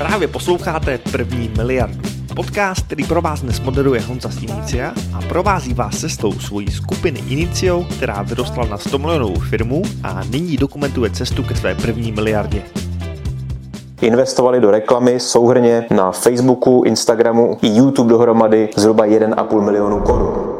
Právě posloucháte První miliardu. Podcast, který pro vás dnes moderuje Honza z Inicia a provází vás cestou svojí skupiny Inicio, která vyrostla na 100 milionovou firmu a nyní dokumentuje cestu ke své první miliardě. Investovali do reklamy souhrně na Facebooku, Instagramu i YouTube dohromady zhruba 1,5 milionu korun.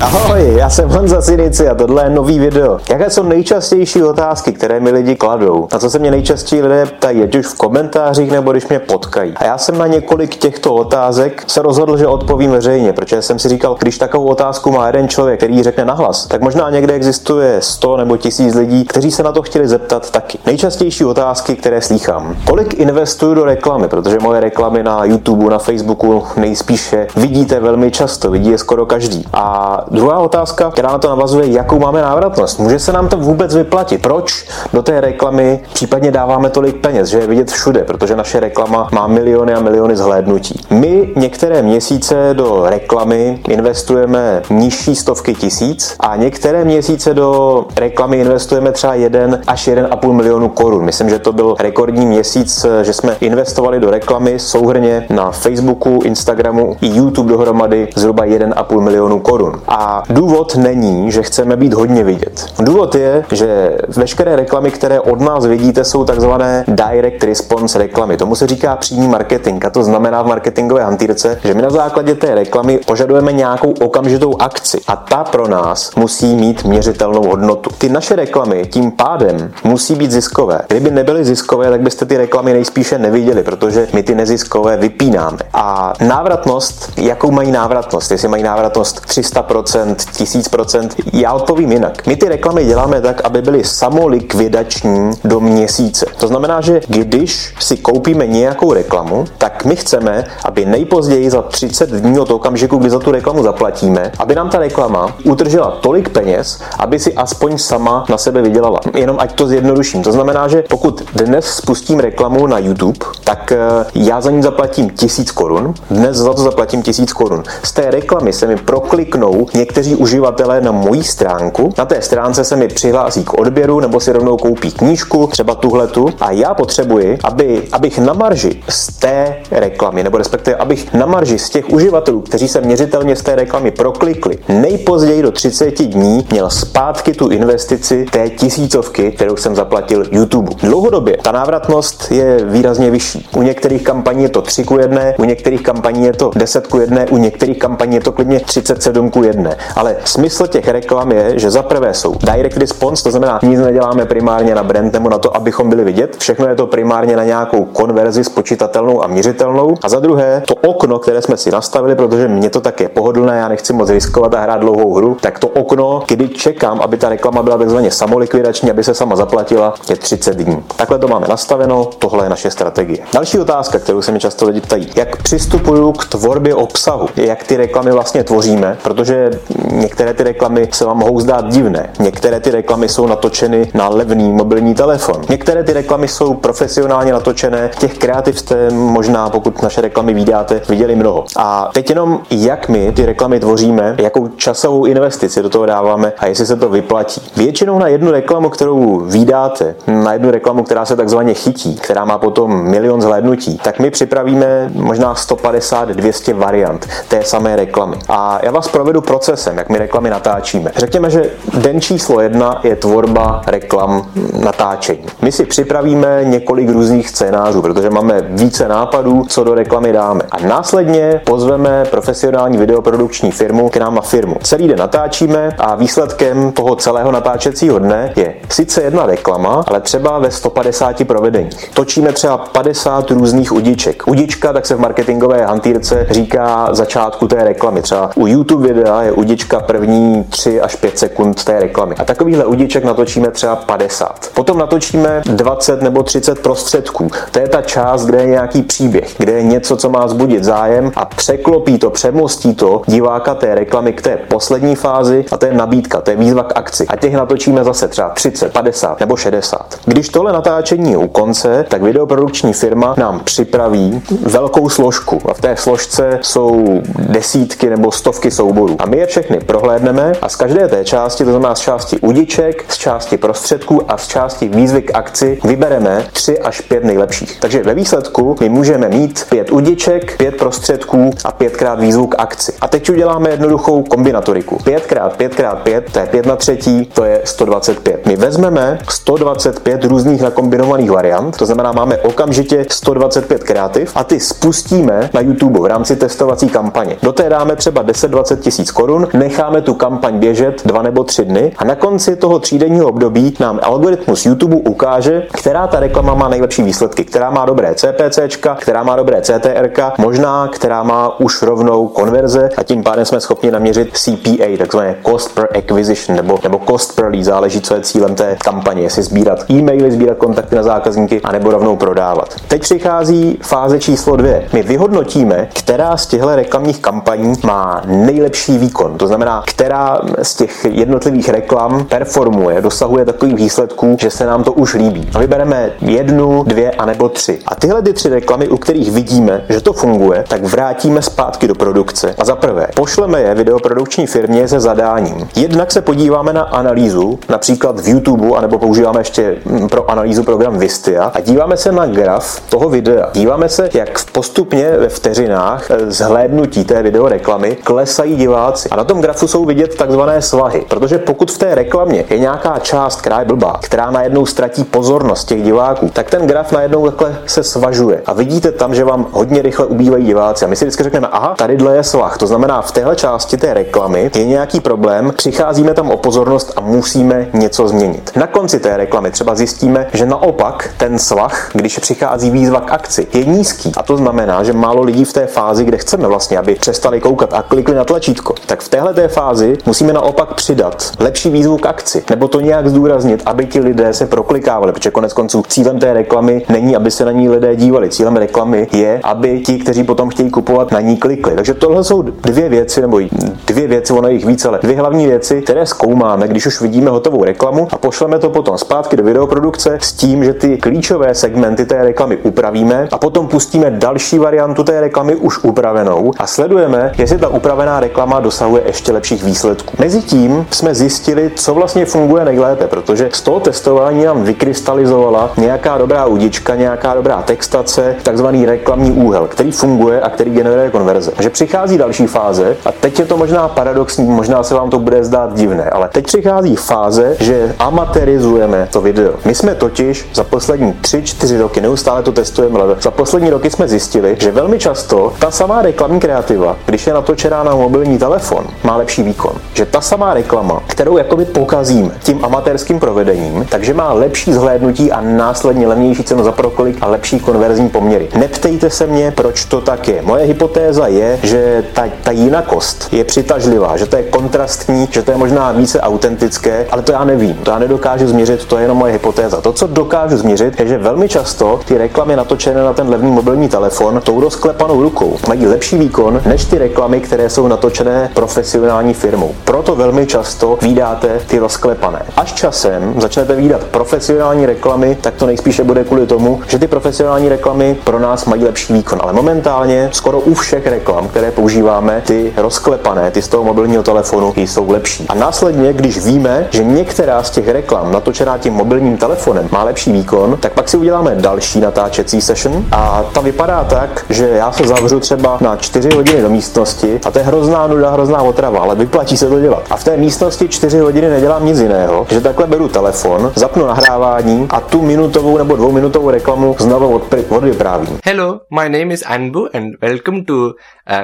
Ahoj, já jsem Honza Sinici a tohle je nový video. Jaké jsou nejčastější otázky, které mi lidi kladou? Na co se mě nejčastěji lidé ptají, ať už v komentářích nebo když mě potkají. A já jsem na několik těchto otázek se rozhodl, že odpovím veřejně, protože jsem si říkal, když takovou otázku má jeden člověk, který ji řekne nahlas, tak možná někde existuje 100 nebo 1000 lidí, kteří se na to chtěli zeptat taky. Nejčastější otázky, které slýchám. Kolik investuju do reklamy, protože moje reklamy na YouTube, na Facebooku nejspíše vidíte velmi často, vidí je skoro každý. A Druhá otázka, která na to navazuje, jakou máme návratnost. Může se nám to vůbec vyplatit? Proč do té reklamy případně dáváme tolik peněz, že je vidět všude, protože naše reklama má miliony a miliony zhlédnutí. My některé měsíce do reklamy investujeme nižší stovky tisíc a některé měsíce do reklamy investujeme třeba 1 až 1,5 milionu korun. Myslím, že to byl rekordní měsíc, že jsme investovali do reklamy souhrně na Facebooku, Instagramu i YouTube dohromady zhruba 1,5 milionu korun. A důvod není, že chceme být hodně vidět. Důvod je, že veškeré reklamy, které od nás vidíte, jsou takzvané direct response reklamy. Tomu se říká přímý marketing a to znamená v marketingové hantýrce, že my na základě té reklamy požadujeme nějakou okamžitou akci a ta pro nás musí mít měřitelnou hodnotu. Ty naše reklamy tím pádem musí být ziskové. Kdyby nebyly ziskové, tak byste ty reklamy nejspíše neviděli, protože my ty neziskové vypínáme. A návratnost, jakou mají návratnost? Jestli mají návratnost 300%, 1000%, já odpovím jinak. My ty reklamy děláme tak, aby byly samolikvidační do měsíce. To znamená, že když si koupíme nějakou reklamu, tak my chceme, aby nejpozději za 30 dní od okamžiku, kdy za tu reklamu zaplatíme, aby nám ta reklama utržila tolik peněz, aby si aspoň sama na sebe vydělala. Jenom ať to zjednoduším. To znamená, že pokud dnes spustím reklamu na YouTube, tak eh, já za ní zaplatím 1000 korun, dnes za to zaplatím 1000 korun. Z té reklamy se mi prokliknou někteří uživatelé na mojí stránku. Na té stránce se mi přihlásí k odběru nebo si rovnou koupí knížku, třeba tuhletu a já potřebuji, aby, abych na marži z té reklamy, nebo respektive abych na marži z těch uživatelů, kteří se měřitelně z té reklamy proklikli, nejpozději do 30 dní měl zpátky tu investici té tisícovky, kterou jsem zaplatil YouTube. Dlouhodobě ta návratnost je výrazně vyšší. U některých kampaní je to 3 ku 1, u některých kampaní je to 10 ku 1, u některých kampaní je to klidně 37 ku 1 ne. Ale smysl těch reklam je, že za prvé jsou direct response, to znamená, nic neděláme primárně na brand nebo na to, abychom byli vidět. Všechno je to primárně na nějakou konverzi spočítatelnou a měřitelnou. A za druhé, to okno, které jsme si nastavili, protože mě to tak je pohodlné, já nechci moc riskovat a hrát dlouhou hru, tak to okno, kdy čekám, aby ta reklama byla takzvaně samolikvidační, aby se sama zaplatila, je 30 dní. Takhle to máme nastaveno, tohle je naše strategie. Další otázka, kterou se mi často lidi ptají, jak přistupuju k tvorbě obsahu, jak ty reklamy vlastně tvoříme, protože Certo. Některé ty reklamy se vám mohou zdát divné. Některé ty reklamy jsou natočeny na levný mobilní telefon. Některé ty reklamy jsou profesionálně natočené. Těch kreativ jste možná, pokud naše reklamy vydáte, viděli mnoho. A teď jenom, jak my ty reklamy tvoříme, jakou časovou investici do toho dáváme a jestli se to vyplatí. Většinou na jednu reklamu, kterou vydáte, na jednu reklamu, která se takzvaně chytí, která má potom milion zhlédnutí, tak my připravíme možná 150-200 variant té samé reklamy. A já vás provedu procesem, jak my reklamy natáčíme. Řekněme, že den číslo jedna je tvorba reklam natáčení. My si připravíme několik různých scénářů, protože máme více nápadů, co do reklamy dáme. A následně pozveme profesionální videoprodukční firmu k nám na firmu. Celý den natáčíme a výsledkem toho celého natáčecího dne je sice jedna reklama, ale třeba ve 150 provedeních. Točíme třeba 50 různých udiček. Udička tak se v marketingové hantýrce říká začátku té reklamy. Třeba u YouTube videa je udička první 3 až 5 sekund té reklamy. A takovýhle udiček natočíme třeba 50. Potom natočíme 20 nebo 30 prostředků. To je ta část, kde je nějaký příběh, kde je něco, co má zbudit zájem a překlopí to, přemostí to diváka té reklamy k té poslední fázi a to je nabídka, to je výzva k akci. A těch natočíme zase třeba 30, 50 nebo 60. Když tohle natáčení je u konce, tak videoprodukční firma nám připraví velkou složku a v té složce jsou desítky nebo stovky souborů. A My je všechny prohlédneme a z každé té části, to znamená z části udiček, z části prostředků a z části výzvy k akci, vybereme 3 až 5 nejlepších. Takže ve výsledku my můžeme mít 5 udiček, 5 prostředků a 5 krát výzvu k akci. A teď uděláme jednoduchou kombinatoriku. 5 krát 5 krát 5, to je 5 na třetí, to je 125. My vezmeme 125 různých nakombinovaných variant, to znamená, máme okamžitě 125 kreativ a ty spustíme na YouTube v rámci testovací kampaně. Do té dáme třeba 10-20 tisíc korun, necháme tu kampaň běžet dva nebo tři dny a na konci toho třídenního období nám algoritmus YouTube ukáže, která ta reklama má nejlepší výsledky, která má dobré CPC, která má dobré CTR, možná která má už rovnou konverze a tím pádem jsme schopni naměřit CPA, takzvané cost per acquisition nebo, nebo cost per lead, záleží, co je cílem té kampaně, jestli sbírat e-maily, sbírat kontakty na zákazníky, anebo rovnou prodávat. Teď přichází fáze číslo dvě. My vyhodnotíme, která z těchto reklamních kampaní má nejlepší výkon. To znamená, která z těch jednotlivých reklam performuje, dosahuje takových výsledků, že se nám to už líbí. A vybereme jednu, dvě a nebo tři. A tyhle ty tři reklamy, u kterých vidíme, že to funguje, tak vrátíme zpátky do produkce. A za prvé, pošleme je videoprodukční firmě se zadáním. Jednak se podíváme na analýzu, například v YouTube, anebo používáme ještě pro analýzu program Vistia a díváme se na graf toho videa. Díváme se, jak postupně ve vteřinách eh, zhlédnutí té videoreklamy klesají diváci. A na tom grafu jsou vidět takzvané svahy, protože pokud v té reklamě je nějaká část, která je blbá, která najednou ztratí pozornost těch diváků, tak ten graf najednou takhle se svažuje. A vidíte tam, že vám hodně rychle ubývají diváci. A my si vždycky řekneme, aha, tady je svah. To znamená, v téhle části té reklamy je nějaký problém, přicházíme tam o pozornost a musíme něco změnit. Na konci té reklamy třeba zjistíme, že naopak ten svah, když přichází výzva k akci, je nízký. A to znamená, že málo lidí v té fázi, kde chceme vlastně, aby přestali koukat a klikli na tlačítko, tak v téhle té fázi musíme naopak přidat lepší výzvu k akci, nebo to nějak zdůraznit, aby ti lidé se proklikávali, protože konec konců cílem té reklamy není, aby se na ní lidé dívali. Cílem reklamy je, aby ti, kteří potom chtějí kupovat, na ní klikli. Takže tohle jsou dvě věci, nebo dvě věci, ono jich víc, ale dvě hlavní věci, které zkoumáme, když už vidíme hotovou reklamu a pošleme to potom zpátky do videoprodukce s tím, že ty klíčové segmenty té reklamy upravíme a potom pustíme další variantu té reklamy už upravenou a sledujeme, jestli ta upravená reklama dosahuje ještě lepších výsledků. Mezitím jsme zjistili, co vlastně funguje nejlépe, protože z toho testování nám vykrystalizovala nějaká dobrá udička, nějaká dobrá textace, takzvaný reklamní úhel, který funguje a který generuje konverze. Že přichází další fáze a teď je to možná paradoxní, možná se vám to bude zdát divné, ale teď přichází fáze, že amatérizujeme to video. My jsme totiž za poslední 3-4 roky, neustále to testujeme, ale za poslední roky jsme zjistili, že velmi často ta samá reklamní kreativa, když je natočená na mobilní telefon, má lepší výkon. Že ta samá reklama, kterou jakoby pokazíme tím amatérským provedením, takže má lepší zhlédnutí a následně levnější cenu za prokolik a lepší konverzní poměry. Neptejte se mě, proč to tak je. Moje hypotéza je, že ta, ta jinakost je přitažlivá, že to je kontrastní, že to je možná více autentické, ale to já nevím. To já nedokážu změřit, to je jenom moje hypotéza. To, co dokážu změřit, je, že velmi často ty reklamy natočené na ten levný mobilní telefon tou rozklepanou rukou mají lepší výkon než ty reklamy, které jsou natočené profesionální firmou. Proto velmi často vydáte ty rozklepané. Až časem začnete výdat profesionální reklamy, tak to nejspíše bude kvůli tomu, že ty profesionální reklamy pro nás mají lepší výkon. Ale momentálně skoro u všech reklam, které používáme, ty rozklepané, ty z toho mobilního telefonu, jsou lepší. A následně, když víme, že některá z těch reklam natočená tím mobilním telefonem má lepší výkon, tak pak si uděláme další natáčecí session a ta vypadá tak, že já se zavřu třeba na 4 hodiny do místnosti a to je hrozná nuda, hrozná otrava, ale vyplatí se to dělat. A v té místnosti 4 hodiny nedělám nic jiného, že takhle beru telefon, zapnu nahrávání a tu minutovou nebo dvouminutovou reklamu znovu odvyprávím. Hello, my name is Anbu and welcome to uh,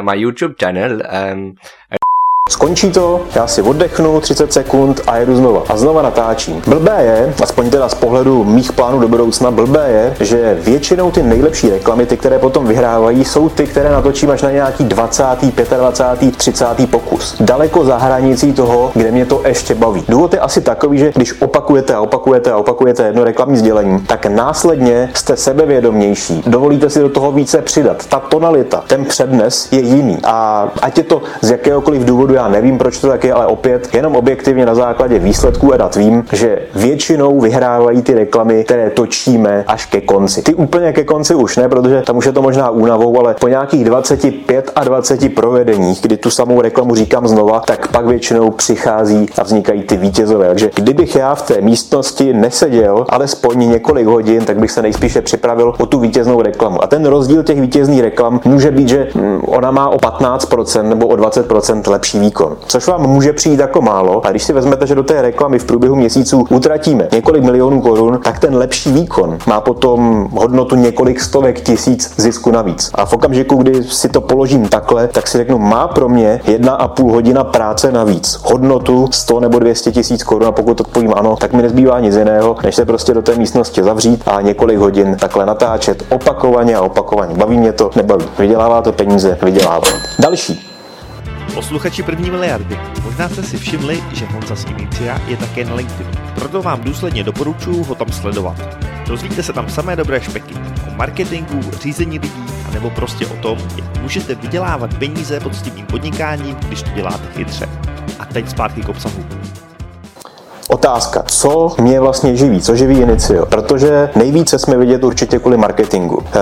my YouTube channel. Um, Skončí to, já si oddechnu 30 sekund a jedu znova. A znova natáčím. Blbé je, aspoň teda z pohledu mých plánů do budoucna, blbé je, že většinou ty nejlepší reklamy, ty, které potom vyhrávají, jsou ty, které natočím až na nějaký 20., 25., 30. pokus. Daleko za hranicí toho, kde mě to ještě baví. Důvod je asi takový, že když opakujete a opakujete a opakujete jedno reklamní sdělení, tak následně jste sebevědomější. Dovolíte si do toho více přidat. Ta tonalita, ten přednes je jiný. A ať je to z jakéhokoliv důvodu opravdu já nevím, proč to tak je, ale opět jenom objektivně na základě výsledků a dat vím, že většinou vyhrávají ty reklamy, které točíme až ke konci. Ty úplně ke konci už ne, protože tam už je to možná únavou, ale po nějakých 25 a 20 provedeních, kdy tu samou reklamu říkám znova, tak pak většinou přichází a vznikají ty vítězové. Takže kdybych já v té místnosti neseděl alespoň několik hodin, tak bych se nejspíše připravil o tu vítěznou reklamu. A ten rozdíl těch vítězných reklam může být, že hm, ona má o 15% nebo o 20% lepší výkon. Což vám může přijít jako málo, a když si vezmete, že do té reklamy v průběhu měsíců utratíme několik milionů korun, tak ten lepší výkon má potom hodnotu několik stovek tisíc zisku navíc. A v okamžiku, kdy si to položím takhle, tak si řeknu, má pro mě jedna a půl hodina práce navíc hodnotu 100 nebo 200 tisíc korun a pokud odpovím ano, tak mi nezbývá nic jiného, než se prostě do té místnosti zavřít a několik hodin takhle natáčet opakovaně a opakovaně. Baví mě to, nebaví. Vydělává to peníze, vydělává. Další. Posluchači první miliardy, možná jste si všimli, že Honza z Inicia je také na LinkedInu. Proto vám důsledně doporučuji ho tam sledovat. Dozvíte se tam samé dobré špeky o marketingu, řízení lidí, nebo prostě o tom, jak můžete vydělávat peníze poctivým podnikáním, když to děláte chytře. A teď zpátky k obsahu. Otázka, co mě vlastně živí, co živí Inicio? Protože nejvíce jsme vidět určitě kvůli marketingu. Eh,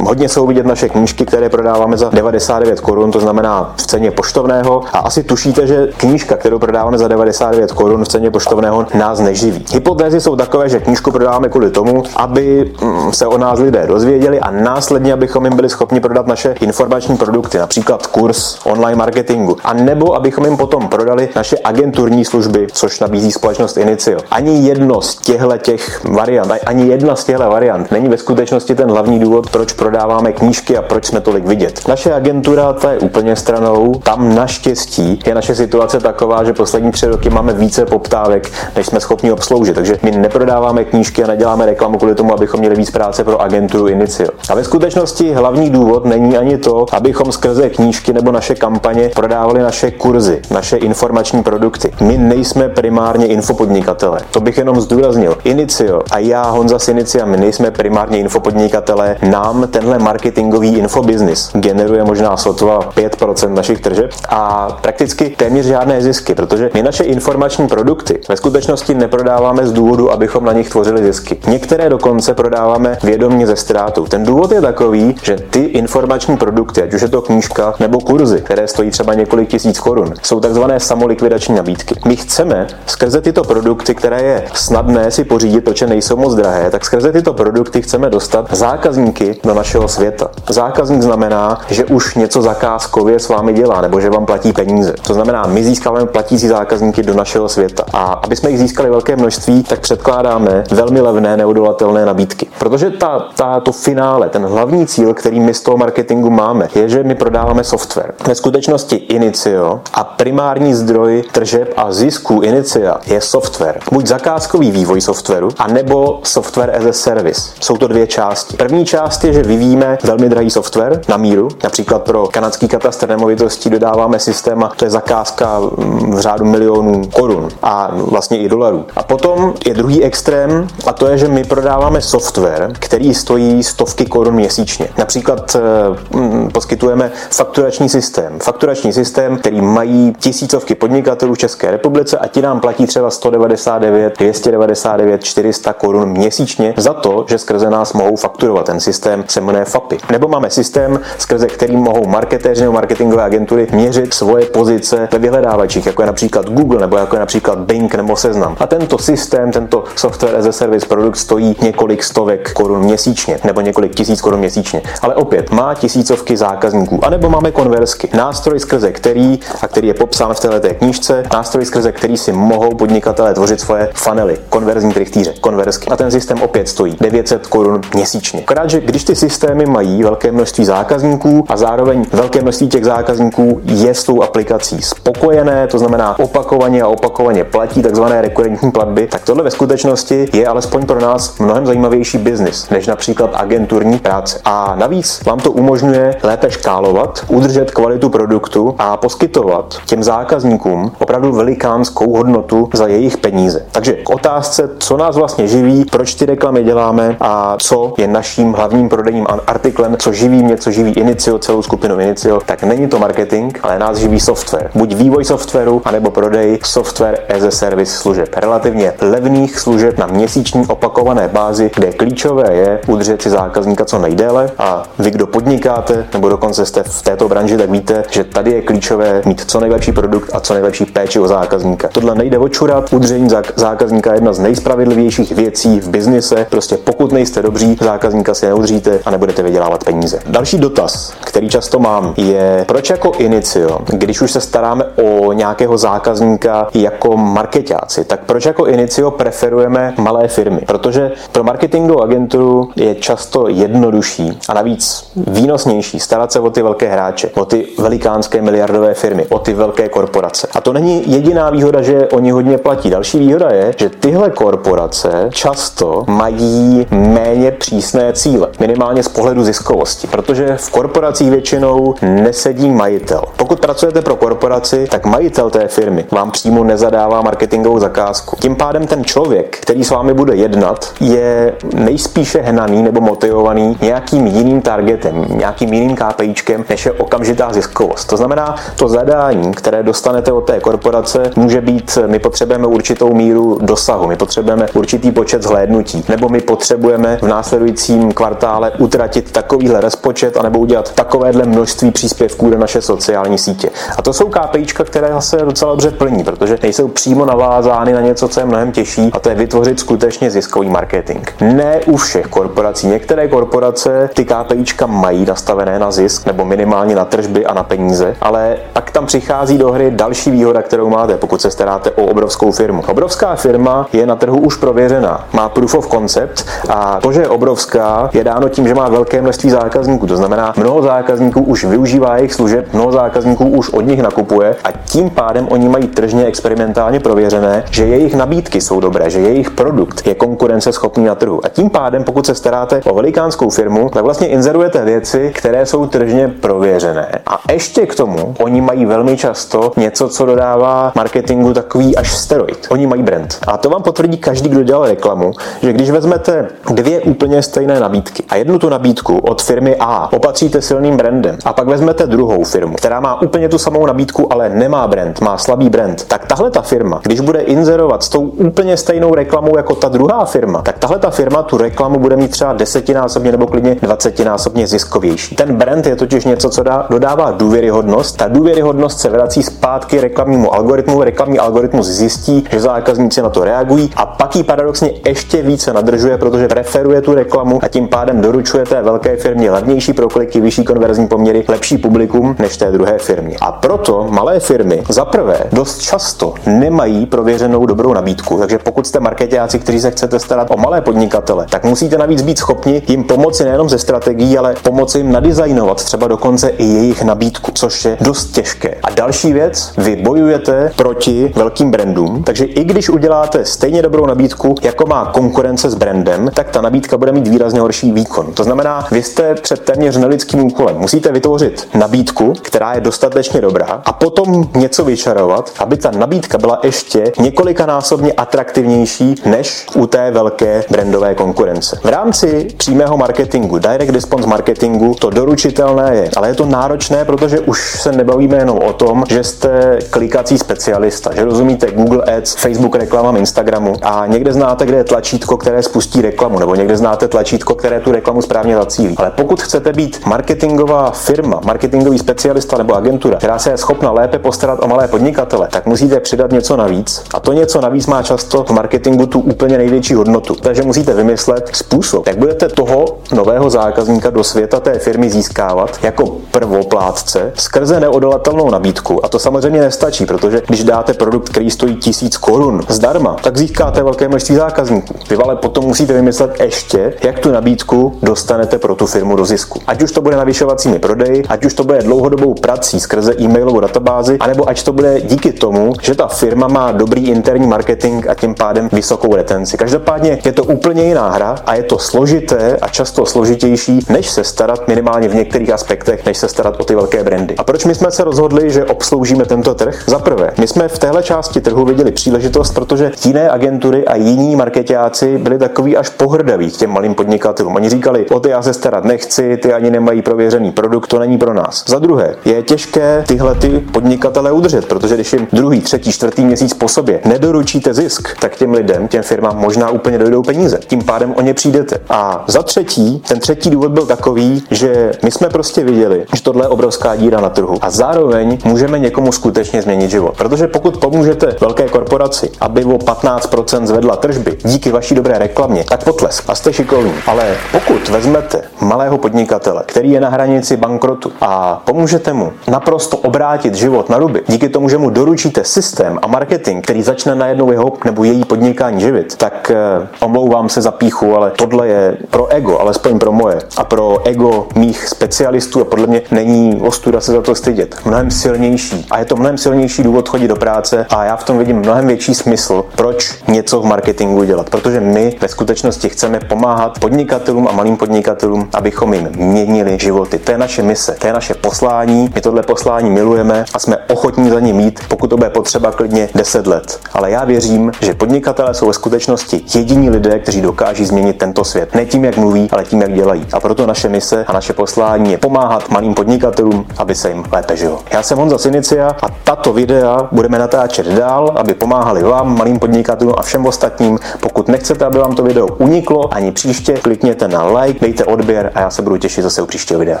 hodně jsou vidět naše knížky, které prodáváme za 99 korun, to znamená v ceně poštovného. A asi tušíte, že knížka, kterou prodáváme za 99 korun v ceně poštovného, nás neživí. Hypotézy jsou takové, že knížku prodáváme kvůli tomu, aby mm, se o nás lidé dozvěděli a následně, abychom jim byli schopni prodat naše informační produkty, například kurz online marketingu, a nebo abychom jim potom prodali naše agenturní služby, což nabízí společnost společnost Inicio. Ani jedno z těchto těch variant, ani jedna z těchto variant není ve skutečnosti ten hlavní důvod, proč prodáváme knížky a proč jsme tolik vidět. Naše agentura, ta je úplně stranou, tam naštěstí je naše situace taková, že poslední tři roky máme více poptávek, než jsme schopni obsloužit. Takže my neprodáváme knížky a neděláme reklamu kvůli tomu, abychom měli víc práce pro agenturu Inicio. A ve skutečnosti hlavní důvod není ani to, abychom skrze knížky nebo naše kampaně prodávali naše kurzy, naše informační produkty. My nejsme primárně info infopodnikatele. To bych jenom zdůraznil. Inicio a já, Honza z Inicia, my nejsme primárně infopodnikatele. Nám tenhle marketingový infobiznis generuje možná sotva 5% našich tržeb a prakticky téměř žádné zisky, protože my naše informační produkty ve skutečnosti neprodáváme z důvodu, abychom na nich tvořili zisky. Některé dokonce prodáváme vědomě ze ztrátou. Ten důvod je takový, že ty informační produkty, ať už je to knížka nebo kurzy, které stojí třeba několik tisíc korun, jsou takzvané samolikvidační nabídky. My chceme skrze tyto produkty, které je snadné si pořídit, protože nejsou moc drahé, tak skrze tyto produkty chceme dostat zákazníky do našeho světa. Zákazník znamená, že už něco zakázkově s vámi dělá, nebo že vám platí peníze. To znamená, my získáváme platící zákazníky do našeho světa. A aby jsme jich získali velké množství, tak předkládáme velmi levné, neodolatelné nabídky. Protože ta, ta, to finále, ten hlavní cíl, který my z toho marketingu máme, je, že my prodáváme software. Ve skutečnosti Inicio a primární zdroj tržeb a zisků Inicia je software. Buď zakázkový vývoj softwaru, anebo software as a service. Jsou to dvě části. První část je, že vyvíjíme velmi drahý software na míru. Například pro kanadský katastr nemovitostí dodáváme systém a to je zakázka mm, v řádu milionů korun a vlastně i dolarů. A potom je druhý extrém a to je, že my prodáváme software, který stojí stovky korun měsíčně. Například eh, mm, poskytujeme fakturační systém. Fakturační systém, který mají tisícovky podnikatelů v České republice a ti nám platí třeba 199, 299, 400 korun měsíčně za to, že skrze nás mohou fakturovat. Ten systém se jmenuje FAPI. Nebo máme systém, skrze který mohou marketéři nebo marketingové agentury měřit svoje pozice ve vyhledávačích, jako je například Google, nebo jako je například Bing nebo Seznam. A tento systém, tento software as a service produkt stojí několik stovek korun měsíčně, nebo několik tisíc korun měsíčně. Ale opět má tisícovky zákazníků. A nebo máme konversky. Nástroj, skrze který, a který je popsán v této knížce, nástroj, skrze který si mohou podnikat podnikatelé tvořit svoje fanely, konverzní trichtýře, konverzky. A ten systém opět stojí 900 korun měsíčně. Akorát, že když ty systémy mají velké množství zákazníků a zároveň velké množství těch zákazníků je s tou aplikací spokojené, to znamená opakovaně a opakovaně platí takzvané rekurentní platby, tak tohle ve skutečnosti je alespoň pro nás mnohem zajímavější biznis než například agenturní práce. A navíc vám to umožňuje lépe škálovat, udržet kvalitu produktu a poskytovat těm zákazníkům opravdu velikánskou hodnotu za jejich peníze. Takže k otázce, co nás vlastně živí, proč ty reklamy děláme a co je naším hlavním prodejním artiklem, co živí mě, co živí Inicio, celou skupinu Inicio, tak není to marketing, ale nás živí software. Buď vývoj softwaru, anebo prodej software as a service služeb. Relativně levných služeb na měsíční opakované bázi, kde klíčové je udržet si zákazníka co nejdéle a vy, kdo podnikáte, nebo dokonce jste v této branži, tak víte, že tady je klíčové mít co nejlepší produkt a co nejlepší péči o zákazníka. Tohle nejde očurat, udržení zákazníka je jedna z nejspravedlivějších věcí v biznise. Prostě pokud nejste dobří, zákazníka si neudržíte a nebudete vydělávat peníze. Další dotaz, který často mám, je proč jako Inicio, když už se staráme o nějakého zákazníka jako marketáci, tak proč jako Inicio preferujeme malé firmy? Protože pro marketingovou agenturu je často jednodušší a navíc výnosnější starat se o ty velké hráče, o ty velikánské miliardové firmy, o ty velké korporace. A to není jediná výhoda, že oni hodně platí. Další výhoda je, že tyhle korporace často mají méně přísné cíle, minimálně z pohledu ziskovosti, protože v korporacích většinou nesedí majitel. Pokud pracujete pro korporaci, tak majitel té firmy vám přímo nezadává marketingovou zakázku. Tím pádem ten člověk, který s vámi bude jednat, je nejspíše hnaný nebo motivovaný nějakým jiným targetem, nějakým jiným KPIčkem, než je okamžitá ziskovost. To znamená, to zadání, které dostanete od té korporace, může být, my potřebujeme určitou míru dosahu, my potřebujeme určitý počet zhlédnutí, nebo my potřebujeme v následujícím kvartále utratit takovýhle rozpočet, anebo udělat takovéhle množství příspěvků do naše sociální sítě. A to jsou KPIčka, které se docela dobře plní, protože nejsou přímo navázány na něco, co je mnohem těžší, a to je vytvořit skutečně ziskový marketing. Ne u všech korporací. Některé korporace ty KPIčka mají nastavené na zisk nebo minimálně na tržby a na peníze, ale pak tam přichází do hry další výhoda, kterou máte, pokud se staráte o obrovskou firmu. Obrovská firma je na trhu už prověřená, má proof of concept a to, že je obrovská, je dáno tím, že má velké množství zákazníků. To znamená, mnoho zákazníků už využívá jejich služeb, mnoho zákazníků už od nich nakupuje a tím pádem oni mají tržně experimentálně prověřené, že jejich nabídky jsou dobré, že jejich produkt je konkurenceschopný na trhu. A tím pádem, pokud se staráte o velikánskou firmu, tak vlastně inzerujete věci, které jsou tržně prověřené. A ještě k tomu, oni mají velmi často něco, co dodává marketingu takový až steroid. Oni mají brand. A to vám potvrdí každý, kdo dělal reklamu, že když vezmete dvě úplně stejné nabídky a jednu tu nabídku od firmy A opatříte silným brandem a pak vezmete druhou firmu, která má úplně tu samou nabídku, ale nemá brand, má slabý brand, tak tahle ta firma, když bude inzerovat s tou úplně stejnou reklamou jako ta druhá firma, tak tahle ta firma tu reklamu bude mít třeba desetinásobně nebo klidně dvacetinásobně ziskovější. Ten brand je totiž něco, co dá, dodává důvěryhodnost. Ta důvěryhodnost se vrací zpátky reklamnímu algoritmu. Reklamní algoritmus zjistí, že zákazníci na to reagují a pak ji paradoxně ještě více nadržuje, protože preferuje tu reklamu a tím pádem doručuje té velké firmě levnější prokliky, vyšší konverzní poměry, lepší publikum než té druhé firmě. A proto malé firmy za prvé dost často nemají prověřenou dobrou nabídku. Takže pokud jste marketáci, kteří se chcete starat o malé podnikatele, tak musíte navíc být schopni jim pomoci nejenom ze strategií, ale pomoci jim nadizajnovat třeba dokonce i jejich nabídku, což je dost těžké. A další věc, vy bojujete proti velkým brandům, takže i když uděláte stejně dobrou nabídku, jako má konkurence s brandem, tak ta nabídka bude mít výrazně horší výkon. To znamená, vy jste před téměř nelidským úkolem. Musíte vytvořit nabídku, která je dostatečně dobrá, a potom něco vyčarovat, aby ta nabídka byla ještě několikanásobně atraktivnější než u té velké brandové konkurence. V rámci přímého marketingu, direct response marketingu, to doručitelné je, ale je to náročné, protože už se nebavíme jenom o tom, že jste klikací specialista, že rozumíte Google Ads, Facebook reklamám, Instagramu a někde znáte, kde je tlačítko, které spustí reklamu, nebo někde znáte tlačítko, které tu reklamu správně zacílí. Ale pokud chcete být marketingová firma, marketingový specialista nebo agentura, která se je schopna lépe postarat o malé podnikatele, tak musíte přidat něco navíc. A to něco navíc má často v marketingu tu úplně největší hodnotu. Takže musíte vymyslet způsob, jak budete toho nového zákazníka do světa té firmy získávat jako prvoplátce skrze neodolatelnou nabídku. A to samozřejmě nestačí, protože když dáte produkt, který stojí tisíc korun zdarma, tak získáte velké množství zákazníků. Vy ale potom musíte vymyslet ještě, jak tu nabídku dostanete pro tu firmu do zisku. Ať už to bude navyšovacími prodeji, ať už to bude dlouhodobou prací skrze e-mailovou databázi, anebo ať to bude díky tomu, že ta firma má dobrý interní marketing a tím pádem vysokou retenci. Každopádně je to úplně jiná hra a je to složité a často složitější, než se starat minimálně v některých aspektech, než se starat o ty velké brandy. A proč my jsme se rozhodli, že obsloužíme tento trh? Za prvé, my jsme v téhle části trhu viděli nabízeli příležitost, protože jiné agentury a jiní marketáci byli takový až pohrdaví k těm malým podnikatelům. Oni říkali, o ty já se starat nechci, ty ani nemají prověřený produkt, to není pro nás. Za druhé, je těžké tyhle ty podnikatele udržet, protože když jim druhý, třetí, čtvrtý měsíc po sobě nedoručíte zisk, tak těm lidem, těm firmám možná úplně dojdou peníze. Tím pádem o ně přijdete. A za třetí, ten třetí důvod byl takový, že my jsme prostě viděli, že tohle je obrovská díra na trhu. A zároveň můžeme někomu skutečně změnit život. Protože pokud pomůžete velké korporaci, aby o 15% zvedla tržby díky vaší dobré reklamě, tak potlesk a jste šikovní. Ale pokud vezmete malého podnikatele, který je na hranici bankrotu a pomůžete mu naprosto obrátit život na ruby, díky tomu, že mu doručíte systém a marketing, který začne najednou jeho nebo její podnikání živit, tak eh, omlouvám se za píchu, ale tohle je pro ego, alespoň pro moje a pro ego mých specialistů a podle mě není ostuda se za to stydět. Mnohem silnější. A je to mnohem silnější důvod chodit do práce a já v tom vidím mnohem větší smysl, proč něco v marketingu dělat. Protože my ve skutečnosti chceme pomáhat podnikatelům a malým podnikatelům, abychom jim měnili životy. To je naše mise, to je naše poslání. My tohle poslání milujeme a jsme ochotní za ně mít, pokud to bude potřeba klidně 10 let. Ale já věřím, že podnikatelé jsou ve skutečnosti jediní lidé, kteří dokáží změnit tento svět. Ne tím, jak mluví, ale tím, jak dělají. A proto naše mise a naše poslání je pomáhat malým podnikatelům, aby se jim lépe žilo. Já jsem Honza Sinicia a tato videa budeme natáčet dál, aby pomáhali vám, malým podnikatelům a všem ostatním. Pokud nechcete, aby vám to video uniklo ani příště, klikněte na like, dejte odběr a já se budu těšit zase u příštího videa.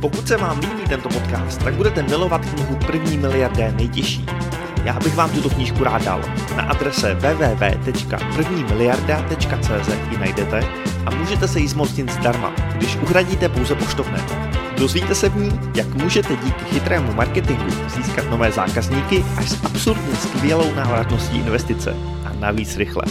Pokud se vám líbí tento podcast, tak budete milovat knihu První miliardé nejtěžší. Já bych vám tuto knížku rád dal. Na adrese www.prvnimiliarda.cz ji najdete a můžete se jí zmocnit zdarma, když uhradíte pouze poštovné. Dozvíte se v ní, jak můžete díky chytrému marketingu získat nové zákazníky až s absurdně skvělou návratností investice a navíc rychle.